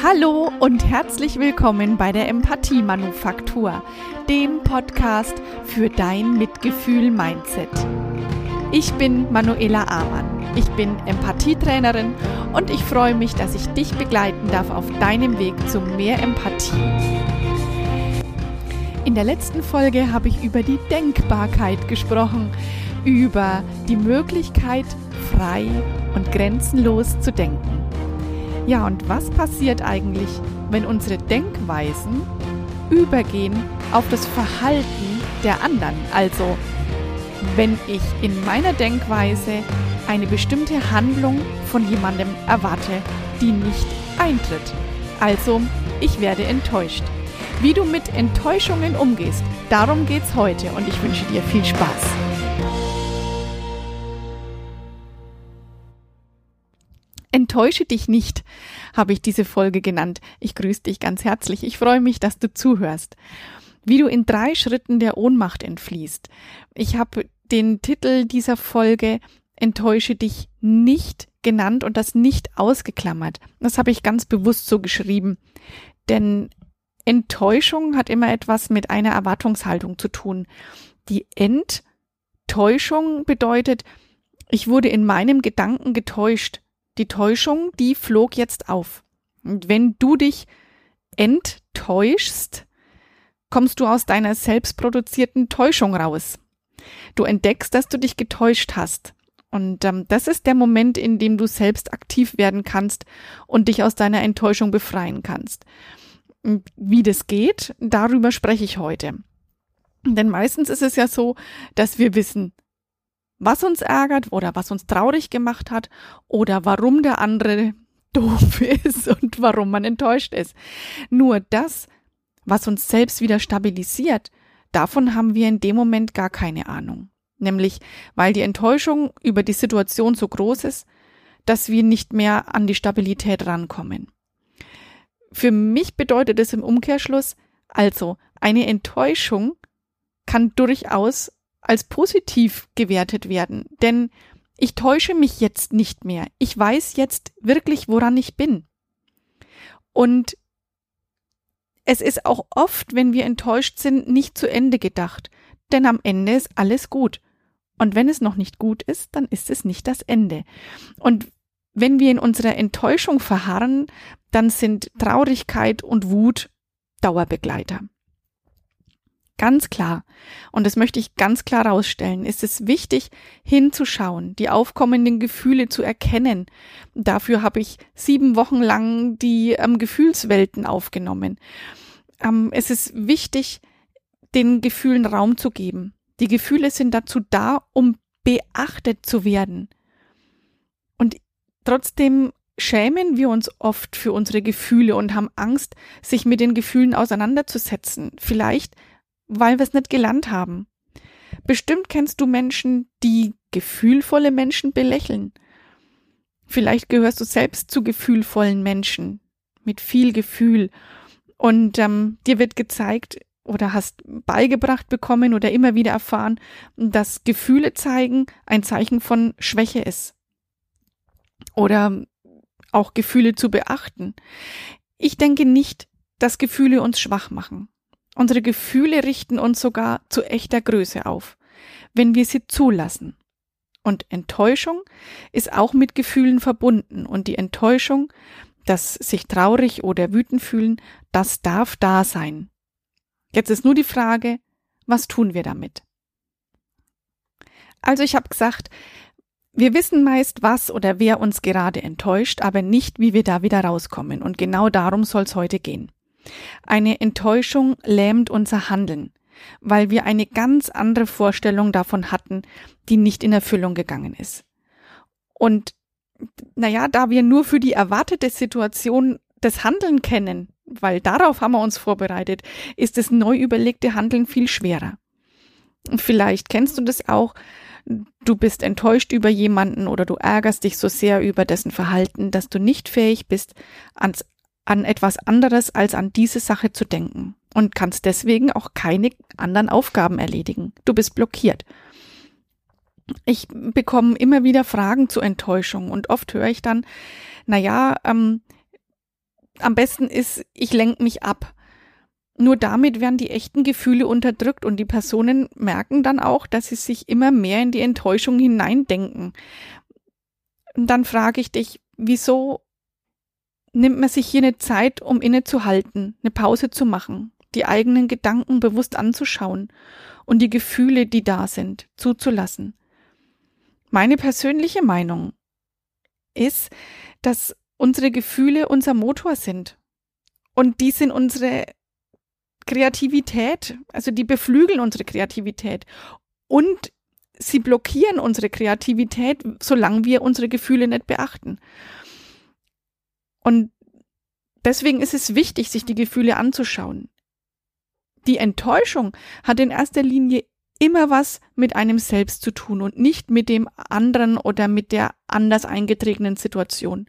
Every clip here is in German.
Hallo und herzlich willkommen bei der Empathie Manufaktur, dem Podcast für dein Mitgefühl-Mindset. Ich bin Manuela Amann. Ich bin Empathietrainerin und ich freue mich, dass ich dich begleiten darf auf deinem Weg zu mehr Empathie. In der letzten Folge habe ich über die Denkbarkeit gesprochen, über die Möglichkeit, frei und grenzenlos zu denken. Ja, und was passiert eigentlich, wenn unsere Denkweisen übergehen auf das Verhalten der anderen? Also, wenn ich in meiner Denkweise eine bestimmte Handlung von jemandem erwarte, die nicht eintritt. Also, ich werde enttäuscht. Wie du mit Enttäuschungen umgehst, darum geht's heute und ich wünsche dir viel Spaß. Enttäusche dich nicht, habe ich diese Folge genannt. Ich grüße dich ganz herzlich. Ich freue mich, dass du zuhörst. Wie du in drei Schritten der Ohnmacht entfliehst. Ich habe den Titel dieser Folge Enttäusche dich nicht genannt und das nicht ausgeklammert. Das habe ich ganz bewusst so geschrieben. Denn Enttäuschung hat immer etwas mit einer Erwartungshaltung zu tun. Die Enttäuschung bedeutet, ich wurde in meinem Gedanken getäuscht die Täuschung, die flog jetzt auf. Und wenn du dich enttäuschst, kommst du aus deiner selbstproduzierten Täuschung raus. Du entdeckst, dass du dich getäuscht hast. Und ähm, das ist der Moment, in dem du selbst aktiv werden kannst und dich aus deiner Enttäuschung befreien kannst. Wie das geht, darüber spreche ich heute. Denn meistens ist es ja so, dass wir wissen, was uns ärgert oder was uns traurig gemacht hat oder warum der andere doof ist und warum man enttäuscht ist. Nur das, was uns selbst wieder stabilisiert, davon haben wir in dem Moment gar keine Ahnung. Nämlich, weil die Enttäuschung über die Situation so groß ist, dass wir nicht mehr an die Stabilität rankommen. Für mich bedeutet es im Umkehrschluss, also eine Enttäuschung kann durchaus als positiv gewertet werden, denn ich täusche mich jetzt nicht mehr. Ich weiß jetzt wirklich, woran ich bin. Und es ist auch oft, wenn wir enttäuscht sind, nicht zu Ende gedacht, denn am Ende ist alles gut. Und wenn es noch nicht gut ist, dann ist es nicht das Ende. Und wenn wir in unserer Enttäuschung verharren, dann sind Traurigkeit und Wut Dauerbegleiter. Ganz klar, und das möchte ich ganz klar rausstellen, ist es wichtig, hinzuschauen, die aufkommenden Gefühle zu erkennen. Dafür habe ich sieben Wochen lang die ähm, Gefühlswelten aufgenommen. Ähm, es ist wichtig, den Gefühlen Raum zu geben. Die Gefühle sind dazu da, um beachtet zu werden. Und trotzdem schämen wir uns oft für unsere Gefühle und haben Angst, sich mit den Gefühlen auseinanderzusetzen. Vielleicht weil wir es nicht gelernt haben. Bestimmt kennst du Menschen, die gefühlvolle Menschen belächeln. Vielleicht gehörst du selbst zu gefühlvollen Menschen mit viel Gefühl und ähm, dir wird gezeigt oder hast beigebracht bekommen oder immer wieder erfahren, dass Gefühle zeigen ein Zeichen von Schwäche ist oder auch Gefühle zu beachten. Ich denke nicht, dass Gefühle uns schwach machen. Unsere Gefühle richten uns sogar zu echter Größe auf, wenn wir sie zulassen. Und Enttäuschung ist auch mit Gefühlen verbunden und die Enttäuschung, das sich traurig oder wütend fühlen, das darf da sein. Jetzt ist nur die Frage, was tun wir damit? Also ich habe gesagt, wir wissen meist, was oder wer uns gerade enttäuscht, aber nicht, wie wir da wieder rauskommen. Und genau darum soll es heute gehen. Eine Enttäuschung lähmt unser Handeln, weil wir eine ganz andere Vorstellung davon hatten, die nicht in Erfüllung gegangen ist. Und naja, da wir nur für die erwartete Situation das Handeln kennen, weil darauf haben wir uns vorbereitet, ist das neu überlegte Handeln viel schwerer. Vielleicht kennst du das auch, du bist enttäuscht über jemanden oder du ärgerst dich so sehr über dessen Verhalten, dass du nicht fähig bist, ans an etwas anderes als an diese Sache zu denken und kannst deswegen auch keine anderen Aufgaben erledigen. Du bist blockiert. Ich bekomme immer wieder Fragen zu Enttäuschung und oft höre ich dann, na ja, ähm, am besten ist, ich lenke mich ab. Nur damit werden die echten Gefühle unterdrückt und die Personen merken dann auch, dass sie sich immer mehr in die Enttäuschung hineindenken. Und dann frage ich dich, wieso nimmt man sich hier eine Zeit, um innezuhalten, eine Pause zu machen, die eigenen Gedanken bewusst anzuschauen und die Gefühle, die da sind, zuzulassen? Meine persönliche Meinung ist, dass unsere Gefühle unser Motor sind. Und die sind unsere Kreativität, also die beflügeln unsere Kreativität und sie blockieren unsere Kreativität, solange wir unsere Gefühle nicht beachten. Und deswegen ist es wichtig, sich die Gefühle anzuschauen. Die Enttäuschung hat in erster Linie immer was mit einem selbst zu tun und nicht mit dem anderen oder mit der anders eingetretenen Situation.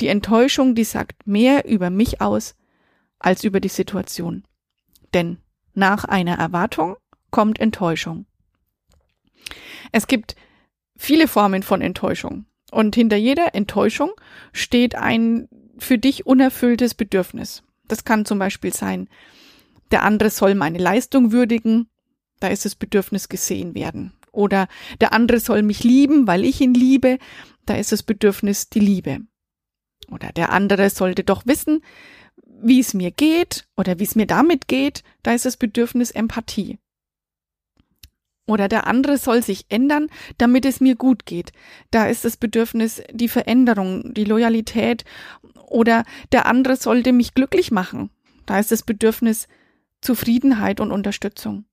Die Enttäuschung, die sagt mehr über mich aus als über die Situation. Denn nach einer Erwartung kommt Enttäuschung. Es gibt viele Formen von Enttäuschung. Und hinter jeder Enttäuschung steht ein für dich unerfülltes Bedürfnis. Das kann zum Beispiel sein, der andere soll meine Leistung würdigen, da ist das Bedürfnis gesehen werden. Oder der andere soll mich lieben, weil ich ihn liebe, da ist das Bedürfnis die Liebe. Oder der andere sollte doch wissen, wie es mir geht oder wie es mir damit geht, da ist das Bedürfnis Empathie. Oder der andere soll sich ändern, damit es mir gut geht. Da ist das Bedürfnis die Veränderung, die Loyalität. Oder der andere sollte mich glücklich machen. Da ist das Bedürfnis Zufriedenheit und Unterstützung.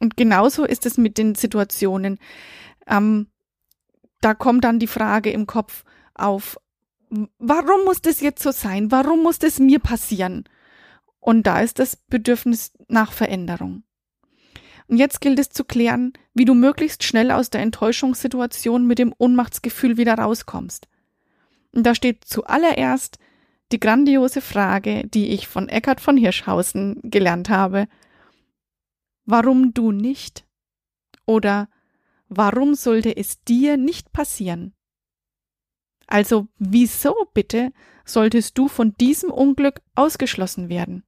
Und genauso ist es mit den Situationen. Ähm, da kommt dann die Frage im Kopf auf, warum muss das jetzt so sein? Warum muss das mir passieren? Und da ist das Bedürfnis nach Veränderung. Und jetzt gilt es zu klären, wie du möglichst schnell aus der Enttäuschungssituation mit dem Ohnmachtsgefühl wieder rauskommst. Und da steht zuallererst die grandiose Frage, die ich von Eckhard von Hirschhausen gelernt habe. Warum du nicht? Oder warum sollte es dir nicht passieren? Also wieso bitte solltest du von diesem Unglück ausgeschlossen werden?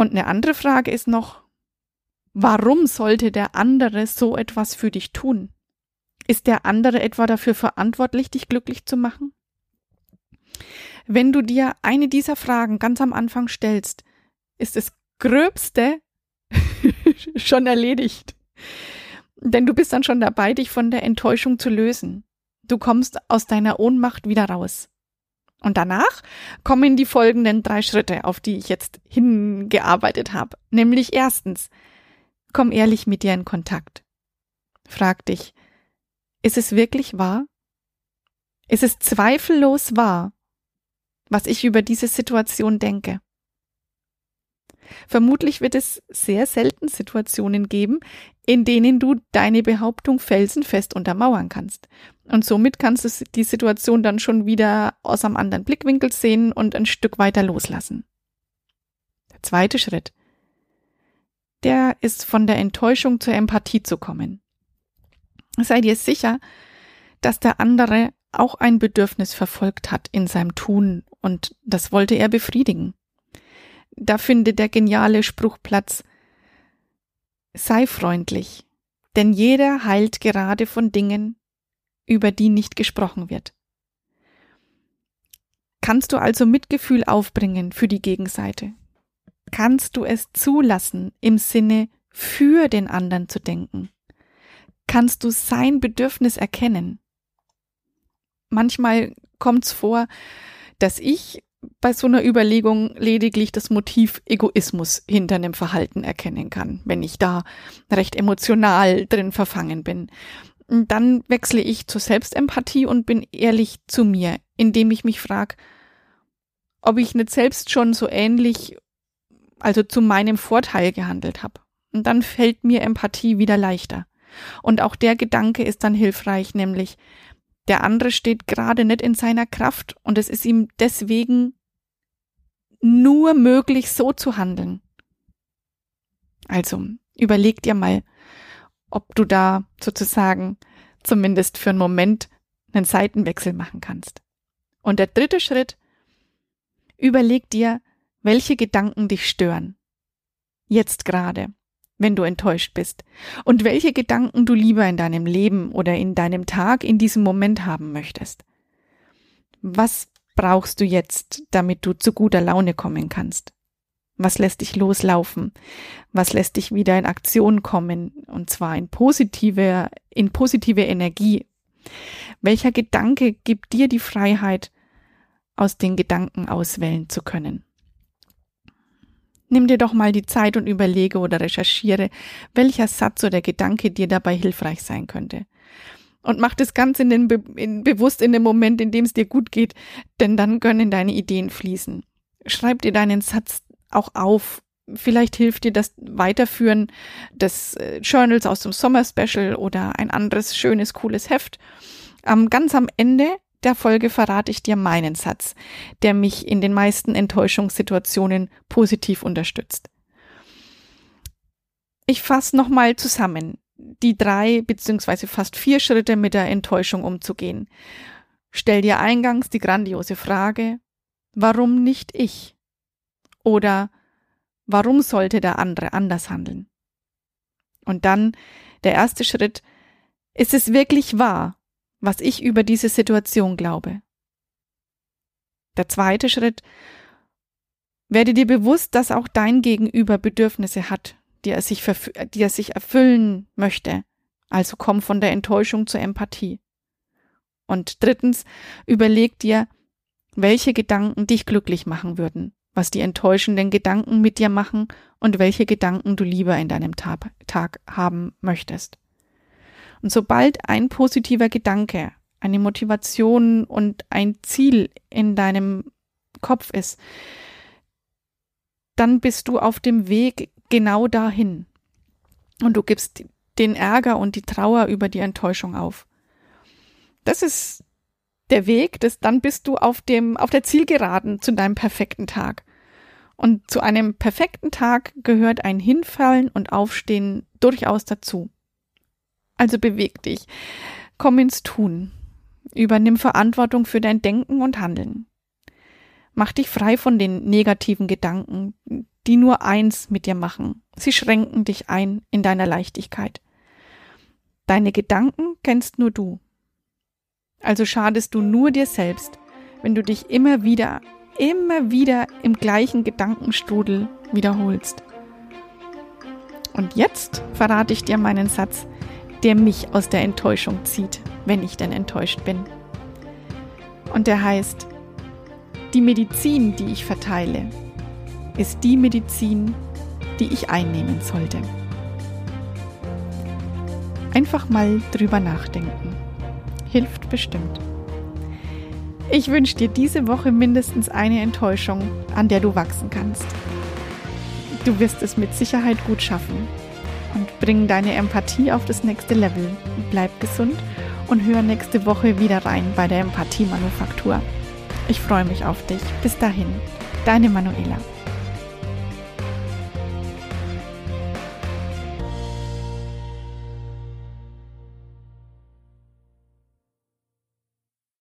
Und eine andere Frage ist noch, warum sollte der andere so etwas für dich tun? Ist der andere etwa dafür verantwortlich, dich glücklich zu machen? Wenn du dir eine dieser Fragen ganz am Anfang stellst, ist das Gröbste schon erledigt. Denn du bist dann schon dabei, dich von der Enttäuschung zu lösen. Du kommst aus deiner Ohnmacht wieder raus. Und danach kommen die folgenden drei Schritte, auf die ich jetzt hingearbeitet habe. Nämlich erstens, komm ehrlich mit dir in Kontakt. Frag dich, ist es wirklich wahr? Ist es zweifellos wahr, was ich über diese Situation denke? Vermutlich wird es sehr selten Situationen geben, in denen du deine Behauptung felsenfest untermauern kannst. Und somit kannst du die Situation dann schon wieder aus einem anderen Blickwinkel sehen und ein Stück weiter loslassen. Der zweite Schritt. Der ist von der Enttäuschung zur Empathie zu kommen. Sei dir sicher, dass der andere auch ein Bedürfnis verfolgt hat in seinem Tun und das wollte er befriedigen da findet der geniale Spruch Platz. Sei freundlich, denn jeder heilt gerade von Dingen, über die nicht gesprochen wird. Kannst du also Mitgefühl aufbringen für die Gegenseite? Kannst du es zulassen, im Sinne für den anderen zu denken? Kannst du sein Bedürfnis erkennen? Manchmal kommt's vor, dass ich bei so einer Überlegung lediglich das Motiv Egoismus hinter einem Verhalten erkennen kann, wenn ich da recht emotional drin verfangen bin. Dann wechsle ich zur Selbstempathie und bin ehrlich zu mir, indem ich mich frage, ob ich nicht selbst schon so ähnlich, also zu meinem Vorteil gehandelt habe. Und dann fällt mir Empathie wieder leichter. Und auch der Gedanke ist dann hilfreich, nämlich der andere steht gerade nicht in seiner Kraft und es ist ihm deswegen nur möglich, so zu handeln. Also überleg dir mal, ob du da sozusagen zumindest für einen Moment einen Seitenwechsel machen kannst. Und der dritte Schritt, überleg dir, welche Gedanken dich stören. Jetzt gerade, wenn du enttäuscht bist. Und welche Gedanken du lieber in deinem Leben oder in deinem Tag in diesem Moment haben möchtest. Was brauchst du jetzt, damit du zu guter Laune kommen kannst? Was lässt dich loslaufen? Was lässt dich wieder in Aktion kommen? Und zwar in positive, in positive Energie. Welcher Gedanke gibt dir die Freiheit, aus den Gedanken auswählen zu können? Nimm dir doch mal die Zeit und überlege oder recherchiere, welcher Satz oder Gedanke dir dabei hilfreich sein könnte. Und mach das Ganze in den Be in, bewusst in dem Moment, in dem es dir gut geht, denn dann können deine Ideen fließen. Schreib dir deinen Satz auch auf. Vielleicht hilft dir das Weiterführen des äh, Journals aus dem Sommer Special oder ein anderes schönes, cooles Heft. Ähm, ganz am Ende der Folge verrate ich dir meinen Satz, der mich in den meisten Enttäuschungssituationen positiv unterstützt. Ich fasse nochmal zusammen die drei beziehungsweise fast vier Schritte mit der Enttäuschung umzugehen. Stell dir eingangs die grandiose Frage, warum nicht ich? Oder warum sollte der andere anders handeln? Und dann der erste Schritt, ist es wirklich wahr, was ich über diese Situation glaube? Der zweite Schritt, werde dir bewusst, dass auch dein Gegenüber Bedürfnisse hat, die er sich, die er sich erfüllen möchte. Also komm von der Enttäuschung zur Empathie. Und drittens, überleg dir, welche Gedanken dich glücklich machen würden was die enttäuschenden Gedanken mit dir machen und welche Gedanken du lieber in deinem Tag, Tag haben möchtest. Und sobald ein positiver Gedanke, eine Motivation und ein Ziel in deinem Kopf ist, dann bist du auf dem Weg genau dahin. Und du gibst den Ärger und die Trauer über die Enttäuschung auf. Das ist der Weg, das, dann bist du auf dem, auf der Zielgeraden zu deinem perfekten Tag. Und zu einem perfekten Tag gehört ein Hinfallen und Aufstehen durchaus dazu. Also beweg dich. Komm ins Tun. Übernimm Verantwortung für dein Denken und Handeln. Mach dich frei von den negativen Gedanken, die nur eins mit dir machen. Sie schränken dich ein in deiner Leichtigkeit. Deine Gedanken kennst nur du. Also schadest du nur dir selbst, wenn du dich immer wieder, immer wieder im gleichen Gedankenstrudel wiederholst. Und jetzt verrate ich dir meinen Satz, der mich aus der Enttäuschung zieht, wenn ich denn enttäuscht bin. Und der heißt, die Medizin, die ich verteile, ist die Medizin, die ich einnehmen sollte. Einfach mal drüber nachdenken hilft bestimmt. Ich wünsche dir diese Woche mindestens eine Enttäuschung, an der du wachsen kannst. Du wirst es mit Sicherheit gut schaffen und bring deine Empathie auf das nächste Level. Bleib gesund und hör nächste Woche wieder rein bei der Empathie-Manufaktur. Ich freue mich auf dich. Bis dahin, deine Manuela.